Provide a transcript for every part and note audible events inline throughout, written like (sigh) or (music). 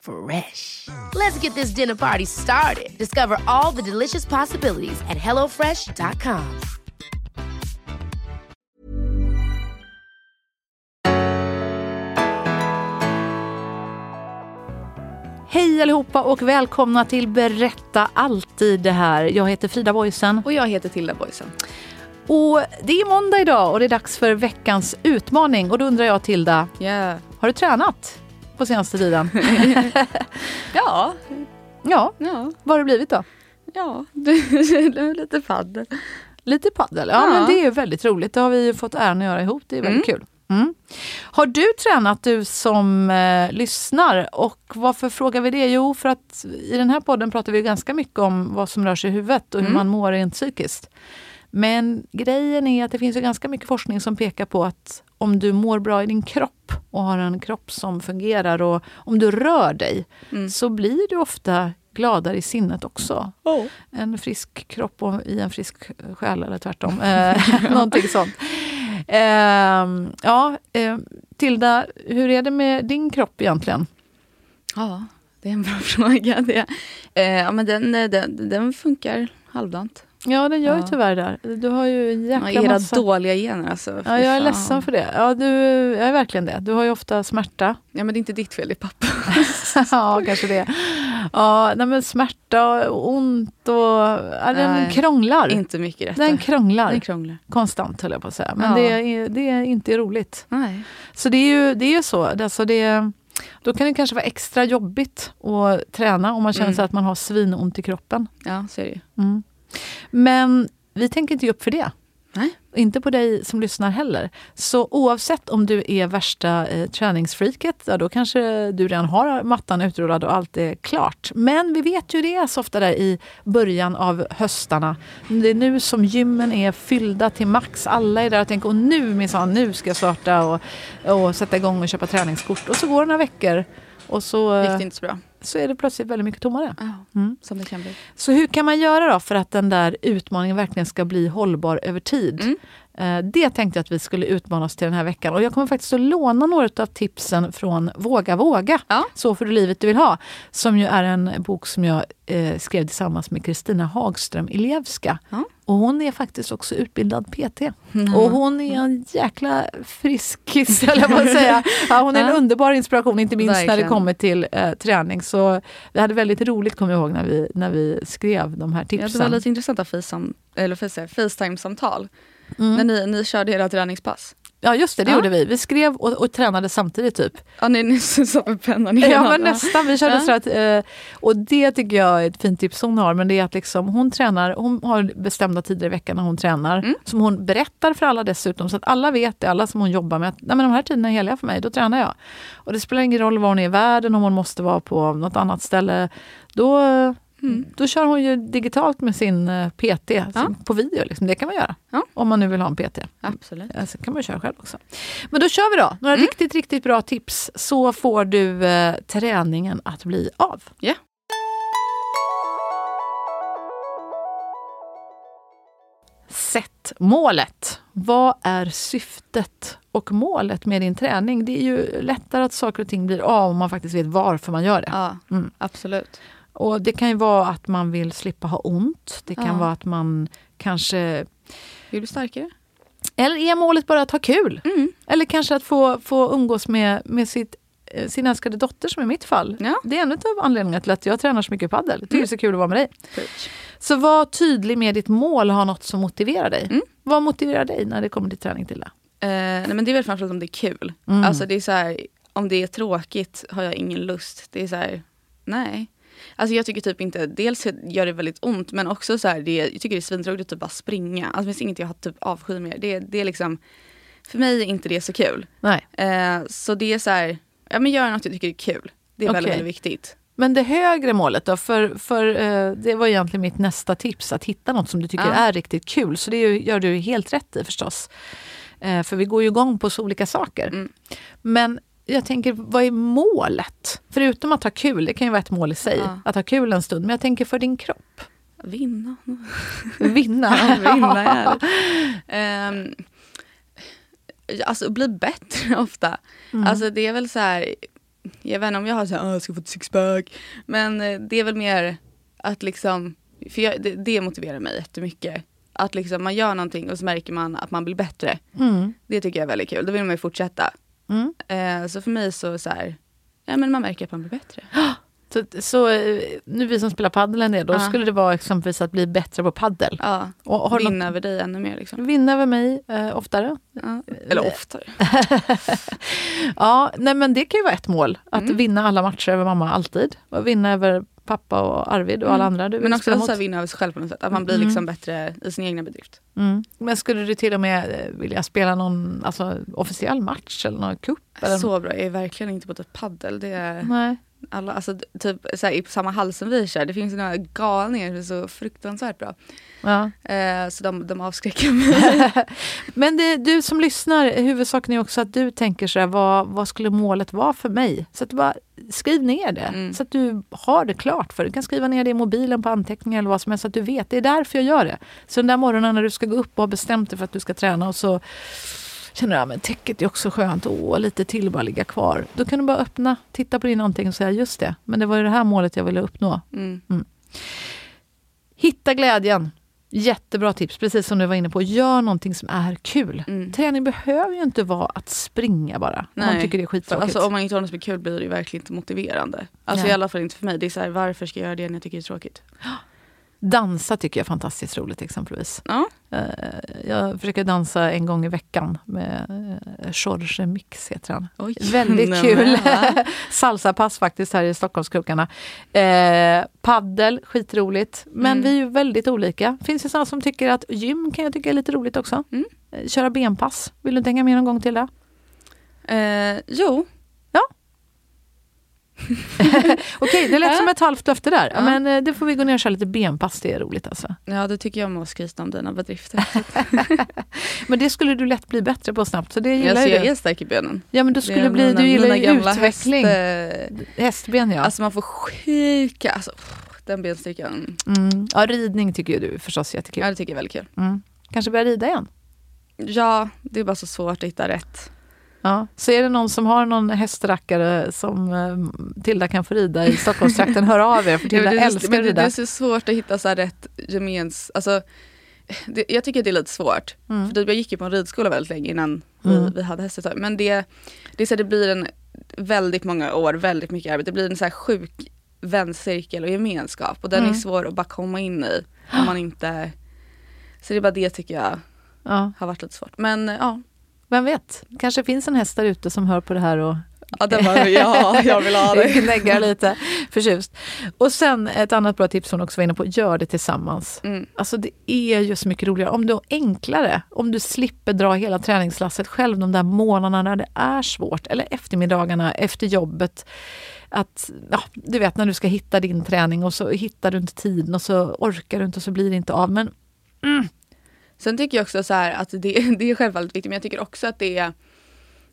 Fresh. Let's get this dinner party started. Discover all the delicious possibilities at hellofresh.com. Hej allihopa och välkomna till Berätta alltid det här. Jag heter Frida Boysen. Och jag heter Tilda Boysen. Och det är måndag idag och det är dags för veckans utmaning. Och då undrar jag Tilda, Yeah. har du tränat på senaste tiden? (laughs) Ja, ja, ja, vad har det blivit då? ja. (laughs) Lite paddel. Lite paddel? Ja, Ja. men det är ju väldigt roligt. Det har vi ju fått äran att göra ihop. Det är väldigt kul. Mm. Har du tränat du som eh, lyssnar? Och varför frågar vi det? Jo, för att i den här podden pratar vi ganska mycket om vad som rör sig i huvudet och hur man mår rent psykiskt. Men grejen är att det finns ju ganska mycket forskning som pekar på att om du mår bra i din kropp och har en kropp som fungerar och om du rör dig så blir du ofta gladare i sinnet också. Oh. En frisk kropp och i en frisk själ eller tvärtom. (laughs) Eh, (laughs) någonting sånt. Ehm, ja, eh, Tilda, hur är det med din kropp egentligen? Ja, det är en bra (laughs) fråga. Det. Eh, ja, men den, den, den funkar halvdant. Ja, den gör ju Ja. tyvärr det. Du har ju en Ja, jäkla era massa... dåliga gener alltså. Ja, jag är ledsen för det. Ja, du, jag är verkligen det. Du har ju ofta smärta. Ja, men det är inte ditt fel, det är pappa. (laughs) ja, kanske det. Ja, nej, men smärta och ont och... Ja, den Nej, krånglar. inte mycket rätt. Den krånglar. Den krånglar. Konstant höll jag på att säga. Men Ja. det, är, det är inte roligt. Nej. Så det är ju det är ju så. Alltså det, då kan det kanske vara extra jobbigt att träna om man känner Mm. sig att man har svinont i kroppen. Ja, så är det ju. Mm. Men vi tänker inte ge upp för det. Nej. Inte på dig som lyssnar heller. Så oavsett om du är värsta eh, träningsfreaket, ja, då kanske du redan har mattan utrullad och allt är klart. Men vi vet ju det är så ofta där i början av höstarna. Det är nu som gymmen är fyllda till max. Alla är där och tänker och nu minsann, nu ska jag starta och, och sätta igång och köpa träningskort. Och så går det några veckor och så, Gick det inte så bra? Så är det plötsligt väldigt mycket tommare. Ja, Mm. som det kan bli. Så hur kan man göra då för att den där utmaningen verkligen ska bli hållbar över tid? Mm. Eh, Det tänkte jag att vi skulle utmana oss till den här veckan. Och jag kommer faktiskt att låna några av tipsen från Våga våga. Ja. Så får du livet du vill ha. Som ju är en bok som jag eh, skrev tillsammans med Kristina Hagström Ilevska. Ja. Och hon är faktiskt också utbildad PT. Och hon är en jäkla friskis, höll jag på att säga. (laughs) Ja, hon är en Ja. underbar inspiration, inte minst när det Verkligen. kommer till eh, träning. Så vi hade väldigt roligt, kommer jag ihåg, när vi, när vi skrev de här Ja, tipsen. det var lite intressanta eller säga, Facetime-samtal. Mm. När ni, ni körde era träningspass. Ja, just det, det Ja. gjorde vi. Vi skrev och, och tränade samtidigt, typ. Ja, ni, ni satt med pennan i Ja, men nästan. Vi körde Ja. så att, eh, och det tycker jag är ett fint tips hon har. Men det är att liksom, hon tränar, hon har bestämda tider i veckan när hon tränar. Mm. Som hon berättar för alla dessutom. Så att alla vet det, alla som hon jobbar med. Att Nej, men de här tiderna är heliga för mig, då tränar jag. Och det spelar ingen roll var hon är i världen, om hon måste vara på något annat ställe. Då, Mm. då kör hon ju digitalt med sin eh, PT Ja. på video. Liksom. Det kan man göra. Ja. Om man nu vill ha en PT. Absolut. Ja, Sen kan man köra själv också. Men då kör vi då. Några Mm. riktigt, riktigt bra tips så får du eh, träningen att bli av. Ja. Sätt målet. Vad är syftet och målet med din träning? Det är ju lättare att saker och ting blir av om man faktiskt vet varför man gör det. Ja, Mm. absolut. Och Det kan ju vara att man vill slippa ha ont. Det kan Ja. vara att man kanske... Vill du starkare? Eller är målet bara att ha kul? Mm. Eller kanske att få, få umgås med, med sitt eh, sin älskade dotter som i mitt fall. Ja. Det är en av anledningarna till att jag tränar så mycket padel. Jag tycker det är så kul att vara med dig. Preach. Så var tydlig med ditt mål, ha något som motiverar dig. Mm. Vad motiverar dig när det kommer till träning till det? Eh, nej men det är väl framförallt om det är kul. Mm. Alltså det är så här, om det är tråkigt har jag ingen lust. Det är så här, nej. Alltså jag tycker typ inte, dels gör det väldigt ont men också så här, det, jag tycker det är svintråkigt att typ bara springa. Alltså det finns inget jag har typ avsky mer. Det, det är liksom, för mig är inte det så kul. Nej. Eh, så det är så här, ja men gör något jag tycker är kul. Det är väldigt, Okej. väldigt viktigt. Men det högre målet då? För, för eh, det var egentligen mitt nästa tips, att hitta något som du tycker Ja. är riktigt kul. Så det gör du helt rätt i förstås. Eh, för vi går ju igång på så olika saker. Mm. Men jag tänker, vad är målet? Förutom att ha kul, det kan ju vara ett mål i sig, Ja. att ha kul en stund. Men jag tänker för din kropp. Vinna. Vinna. (laughs) Vinna är um, (laughs) Alltså bli bättre (laughs) ofta. Mm. Alltså det är väl så här, jag vet inte om jag har så här, "Åh, jag ska få ett sixpack. Men eh, det är väl mer att liksom, för jag, det, det motiverar mig jättemycket. Att liksom man gör någonting och så märker man att man blir bättre. Mm. Det tycker jag är väldigt kul, då vill man ju fortsätta. Mm. Eh, så för mig så, så här, ja men man märker att man blir bättre. (gasps) Så, så eh, nu vi som spelar padel en del, då Ja. skulle det vara exempelvis att bli bättre på paddel. Ja, Och vinna över dig ännu mer liksom. något- vinna över mig eh, oftare. Ja. Eller oftare. (laughs) Ja, nej men det kan ju vara ett mål. Att Mm. vinna alla matcher över mamma alltid. Och vinna över pappa och Arvid och alla andra du Mm. Men också spela så här, vinna över sig själv på något sätt. Att man blir Mm. liksom bättre i sin egna bedrift. Mm. Men skulle du till och med eh, vilja spela någon alltså, officiell match eller någon cup? Så bra, jag är verkligen inte på typ paddel. Det är Nej. alla, alltså, typ så här, i samma hall som vi kör, det finns några galningar som är så fruktansvärt bra. Ja. Eh, så de, de avskräcker mig. (laughs) Men det, du som lyssnar, huvudsaken är också att du tänker så här, vad, vad skulle målet vara för mig? Så att du bara skriv ner det, Mm. så att du har det klart för dig. Du kan skriva ner det i mobilen på anteckningar eller vad som helst, så att du vet. Det är därför jag gör det. Så den där morgonen när du ska gå upp och har bestämt dig för att du ska träna och så känner du att men täcket är också skönt, åh, lite till bara ligga kvar. Då kan du bara öppna, titta på din någonting och säga just det, men det var ju det här målet jag ville uppnå. Mm. Hitta glädjen. Jättebra tips, precis som du var inne på. Gör någonting som är kul. Mm. Träning behöver ju inte vara att springa bara. Om man Nej, tycker det är skittråkigt. alltså, om man inte har något som är kul blir det verkligen inte motiverande. Alltså Nej. i alla fall inte för mig. Det är så här, varför ska jag göra det när jag tycker det är tråkigt? Dansa tycker jag är fantastiskt roligt exempelvis. Ja. Eh, jag försöker dansa en gång i veckan med uh, Jorge Mix heter han. Oj. Väldigt (laughs) Nej, kul. (laughs) Salsapass faktiskt här i Stockholmskrokarna. Eh, paddel, skitroligt. Men Mm. vi är ju väldigt olika. Finns det sådana som tycker att gym kan jag tycka är lite roligt också. Mm. Eh, köra benpass. Vill du inte hänga med någon gång till det? Eh, jo, (laughs) Okej, det lät som ett halvt löfte där. Ja. Men eh, det får vi gå ner och köra lite benpass, det är roligt alltså. ja det tycker jag om att skryta om dina bedrifter. (laughs) Men det skulle du lätt bli bättre på snabbt, så det gillar alltså, ju jag är stark i benen. Ja men du skulle bli, mina- du gillar ju utveckling. Häst, eh, Hästben ja. Alltså man får sjuka, alltså, den benstyrkan. Mm. Ja, ridning tycker ju du förstås är jättekul. Ja det tycker jag är väldigt kul. Mm. Kanske börja rida igen? Ja, det är bara så svårt att hitta rätt. Ja. Så är det någon som har någon hästrackare som eh, Tilda kan få rida i Stockholmstrakten, hör av er för Tilda Ja, älskar att det, det rida. är så svårt att hitta så här rätt gemens... Alltså, det, jag tycker det är lite svårt. Mm. För typ jag gick ju på en ridskola väldigt länge innan Mm. vi, vi hade häst. Men det, det, är så här, det blir en väldigt många år, väldigt mycket arbete. Det blir en så här sjuk väncirkel och gemenskap. Och den Mm. är svår att bara komma in i. Om (gasps) man inte... Så det är bara det tycker jag Ja. har varit lite svårt. Men ja. Vem vet, kanske finns en häst där ute som hör på det här och Ja, den var, ja jag vill ha (laughs) det. gnäggar lite förtjust. Och sen ett annat bra tips som också var inne på, gör det tillsammans. Mm. Alltså det är ju så mycket roligare. Om du enklare, om du slipper dra hela träningslasset själv de där månaderna när det är svårt. Eller eftermiddagarna efter jobbet. Att, ja, du vet när du ska hitta din träning och så hittar du inte tiden och så orkar du inte och så blir det inte av. Men Sen tycker jag också så att det, (laughs) det är självfallet viktigt men jag tycker också att det är,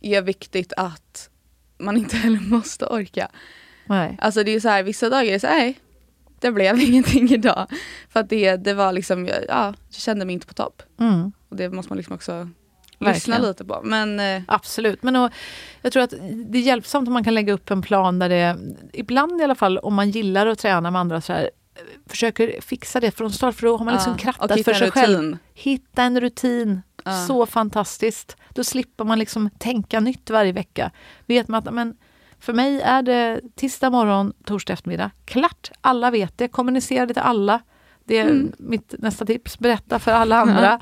är viktigt att man inte heller (laughs) måste orka. nej. Alltså det är så här vissa dagar är det så här, nej det blev (laughs) ingenting idag. För att det, det var liksom, ja jag kände mig inte på topp. Mm. Och det måste man liksom också Verkligen. lyssna lite på. Men eh, Absolut, men och, jag tror att det är hjälpsamt om man kan lägga upp en plan där det, ibland i alla fall om man gillar att träna med andra så här, försöker fixa det från start för då har man liksom ja, krattat för sig själv. Hitta en rutin, Ja. så fantastiskt. Då slipper man liksom tänka nytt varje vecka. Vet man att men, För mig är det tisdag morgon, torsdag eftermiddag. Klart! Alla vet det. Kommunicera det till alla. Det är Mm. mitt nästa tips. Berätta för alla andra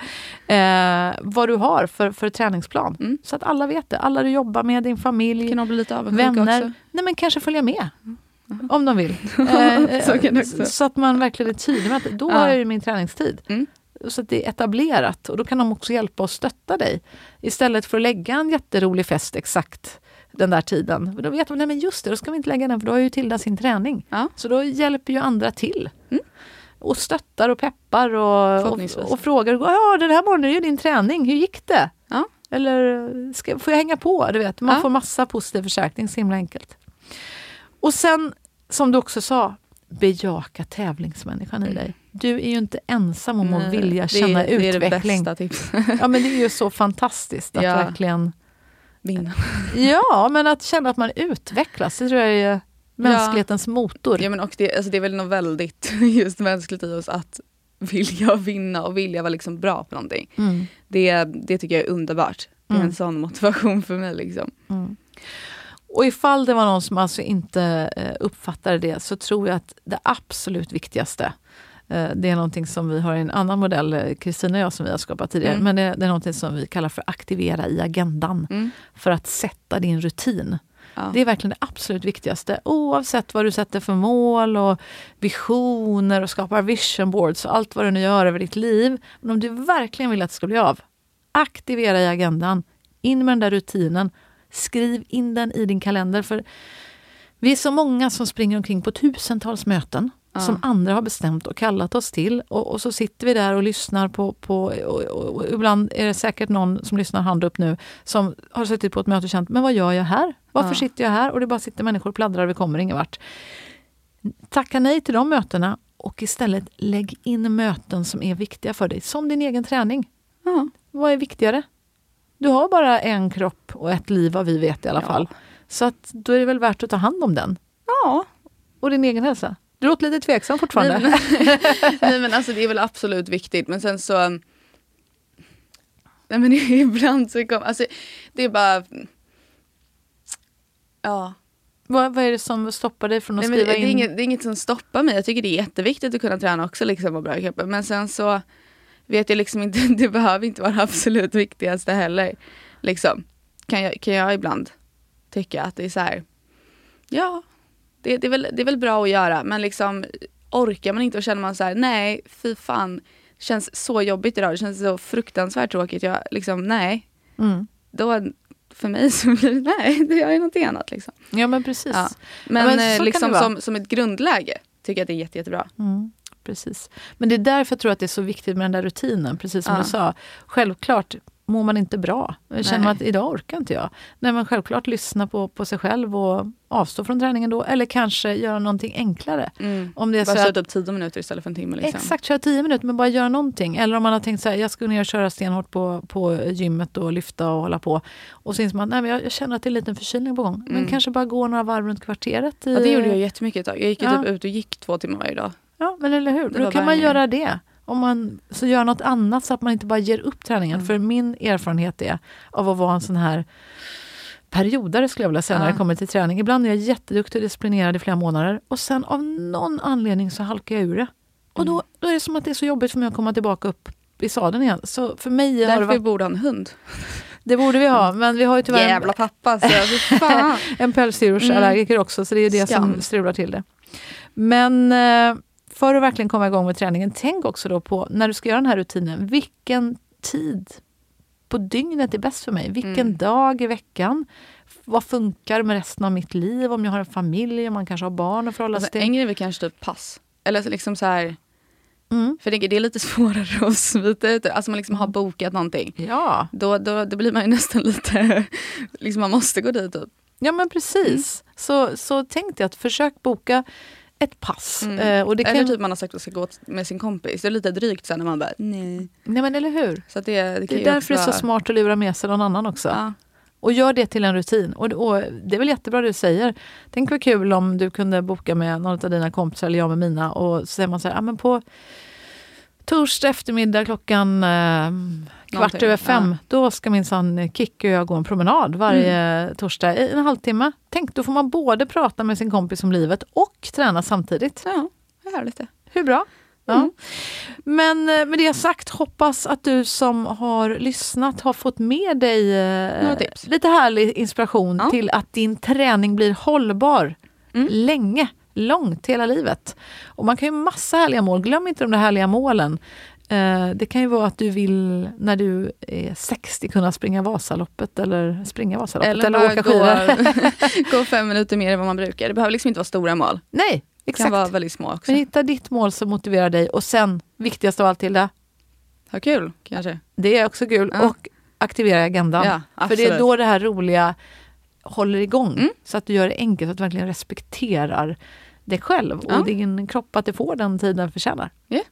eh, vad du har för, för träningsplan. Mm. Så att alla vet det. Alla du jobbar med, din familj, vänner. också. Nej men kanske följa med. Om de vill. (laughs) Eh, Så så att man verkligen är tydlig med att då har jag ju min träningstid. Mm. Så att det är etablerat och då kan de också hjälpa och stötta dig. Istället för att lägga en jätterolig fest exakt den där tiden. Då vet de, nej men just det, då ska vi inte lägga den för då har ju Tilda sin träning. Ja. Så då hjälper ju andra till. Mm. Och stöttar och peppar och, och, och frågar. Ja, den här morgonen är ju din träning, hur gick det? Ja. Eller ska, får jag hänga på? Du vet, man Ja. får massa positiv förstärkning, så himla enkelt. Och sen, som du också sa, bejaka tävlingsmänniskan i dig. Du är ju inte ensam om att Nej, vilja det känna är, Det är det utveckling. bästa tipset. (laughs) ja, men det är ju så fantastiskt att Ja. verkligen... Vinna. (laughs) Ja, men att känna att man utvecklas, det tror jag är mänsklighetens motor. Ja, men och det, alltså det är väl något väldigt (laughs) just mänskligt i oss att vilja vinna och vilja vara liksom bra på någonting. Mm. Det, det tycker jag är underbart. Det är Mm. en sån motivation för mig. Liksom. Mm. Och ifall det var någon som alltså inte eh, uppfattade det så tror jag att det absolut viktigaste eh, det är någonting som vi har i en annan modell, eh, Kristina och jag, som vi har skapat tidigare. Mm. Men det, det är någonting som vi kallar för aktivera i agendan. Mm. För att sätta din rutin. Ja. Det är verkligen det absolut viktigaste. Oavsett vad du sätter för mål och visioner och skapar vision boards och allt vad du nu gör över ditt liv. Men om du verkligen vill att det ska bli av, aktivera i agendan. In med den där rutinen. Skriv in den i din kalender. För vi är så många som springer omkring på tusentals möten Ja. som andra har bestämt och kallat oss till. Och, och så sitter vi där och lyssnar på... på och, och, och ibland är det säkert någon som lyssnar hand upp nu som har suttit på ett möte och känt, men vad gör jag här? Varför Ja. sitter jag här? Och det bara sitter människor och pladdrar vi kommer ingen vart. Tacka nej till de mötena och istället lägg in möten som är viktiga för dig, som din egen träning. Ja. Vad är viktigare? Du har bara en kropp och ett liv vad vi vet i alla Ja. fall. Så att då är det väl värt att ta hand om den. ja. Och din egen hälsa. Du låter lite tveksam fortfarande. Nej, men, (laughs) nej men alltså det är väl absolut viktigt men sen så Nej men (laughs) ibland så kommer, alltså det är bara Ja. vad, vad är det som stoppar dig från att Nej, skriva det, är in? inget, det är inget som stoppar mig. Jag tycker det är jätteviktigt att kunna träna också liksom och bra kroppen. Men sen så vet jag liksom inte, (laughs) det behöver inte vara det absolut viktigaste heller. Liksom. Kan, jag, kan jag ibland tycka att det är så här, ja, det, det, är väl, det är väl bra att göra men liksom orkar man inte och känner man så här, nej, fy fan, det känns så jobbigt idag, det känns så fruktansvärt tråkigt, jag liksom, nej, Mm. då för mig så blir det, nej, det gör jag någonting annat liksom. Ja men precis. Ja. Men, men så eh, liksom som, som ett grundläge tycker jag att det är jätte, jättebra. Mm, precis. Men det är därför jag tror att det är så viktigt med den där rutinen, precis som Ja. du sa. Självklart mår man inte bra. Känner man att idag orkar inte jag. Nej men självklart lyssna på, på sig själv och avstå från träningen då. Eller kanske göra någonting enklare. Om det är Bara att, typ 10 minuter istället för en timme. Liksom. Exakt, köra 10 minuter men bara göra någonting. Eller om man har tänkt så här, jag ska ner och köra stenhårt på, på gymmet och lyfta och hålla på. Och så inser man nej, men jag, jag känner att det är en liten förkylning på gång. Men Mm. kanske bara gå några varv runt kvarteret. I, Ja, det gjorde jag jättemycket ett tag. Jag gick ju Ja. typ ut och gick två timmar varje dag. Ja, men eller hur? Det Då kan man göra det. Om man så gör något annat så att man inte bara ger upp träningen. Mm. För min erfarenhet är av att vara en sån här periodare skulle jag vilja säga när Ja. det kommer till träning. Ibland är jag jätteduktig och disciplinerad i flera månader och sen av någon anledning så halkar jag ur det. Och då, Mm. då är det som att det är så jobbigt för mig att komma tillbaka upp i sadeln igen. Så för mig har det Därför vi varit, borde ha en hund. det borde vi ha, men vi har ju tyvärr Jävla pappa. Så, (laughs) en pälsdjursallergiker också, så det är det som Skam. strular till det. Men eh, för att verkligen komma igång med träningen, tänk också då på när du ska göra den här rutinen, vilken tid på dygnet är bäst för mig? Vilken Mm. dag i veckan? Vad funkar med resten av mitt liv? Om jag har en familj, om man kanske har barn att förhålla sig Alltså, till. en grej är kanske typ pass. Eller liksom så här, Mm. för det är lite (laughs) svårare att smita ut. Alltså man liksom har bokat någonting. Ja. Då, då, då blir man ju (laughs) nästan lite, liksom man måste gå dit typ. ja, men precis. Så, så tänkte jag att försök boka ett pass. Mm. Eh, och det Eller kan, typ man har sagt att man ska gå med sin kompis. Det är lite drygt sen när man bara nej. nej, men eller hur? Så det, det, Det är därför det är så smart att lura med sig någon annan också. Ja. Och gör det till en rutin. Och, och det är väl jättebra det du säger. Tänk vad kul om du kunde boka med någon av dina kompisar eller jag med mina och så säger man så här, ah, men på torsdag eftermiddag klockan eh, kvart över fem, ja. då ska minsann Kikki och jag gå en promenad varje mm. torsdag i en halvtimme. Tänk, då får man både prata med sin kompis om livet och träna samtidigt. Ja, härligt det. Hur bra? Ja. Mm. Men eh, med det sagt, hoppas att du som har lyssnat har fått med dig eh, lite härlig inspiration ja. till att din träning blir hållbar mm. länge, långt, hela livet. Och man kan ju massa härliga mål, glöm inte de där härliga målen. Eh, det kan ju vara att du vill när du är 60 kunna springa Vasaloppet eller springa Vasaloppet eller, eller åka skidor. Gå, (laughs) gå fem minuter mer än vad man brukar. Det behöver liksom inte vara stora mål. Nej, Exakt. kan vara väldigt små också. Men hitta ditt mål som motiverar dig och sen, viktigast av allt Tilda. Ha kul kanske. Det är också kul. Ja. Och aktivera agendan. Ja, För det är då det här roliga håller igång. Mm. Så att du gör det enkelt, så att du verkligen respekterar dig själv och ja. din kropp, att du får den tiden den förtjänar. Yeah.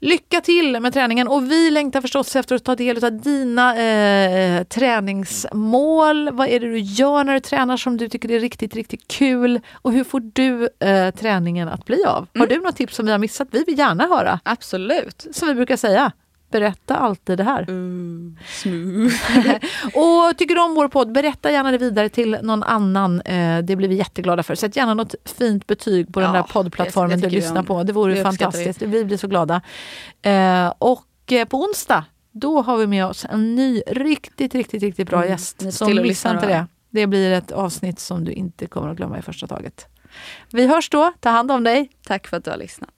Lycka till med träningen och vi längtar förstås efter att ta del av dina eh, träningsmål. Vad är det du gör när du tränar som du tycker är riktigt, riktigt kul? Och hur får du eh, träningen att bli av? Mm. Har du något tips som vi har missat? Vi vill gärna höra. Absolut. Som vi brukar säga. Berätta alltid det här. Mm, smooth. (laughs) och tycker du om vår podd, berätta gärna det vidare till någon annan. Eh, det blir vi jätteglada för. Sätt gärna något fint betyg på ja, den där poddplattformen du lyssnar på. Det vore det fantastiskt. Vi blir så glada. Eh, och eh, på onsdag, då har vi med oss en ny riktigt, riktigt, riktigt bra mm, gäst. Så missa inte det. Det blir ett avsnitt som du inte kommer att glömma i första taget. Vi hörs då. Ta hand om dig. Tack för att du har lyssnat.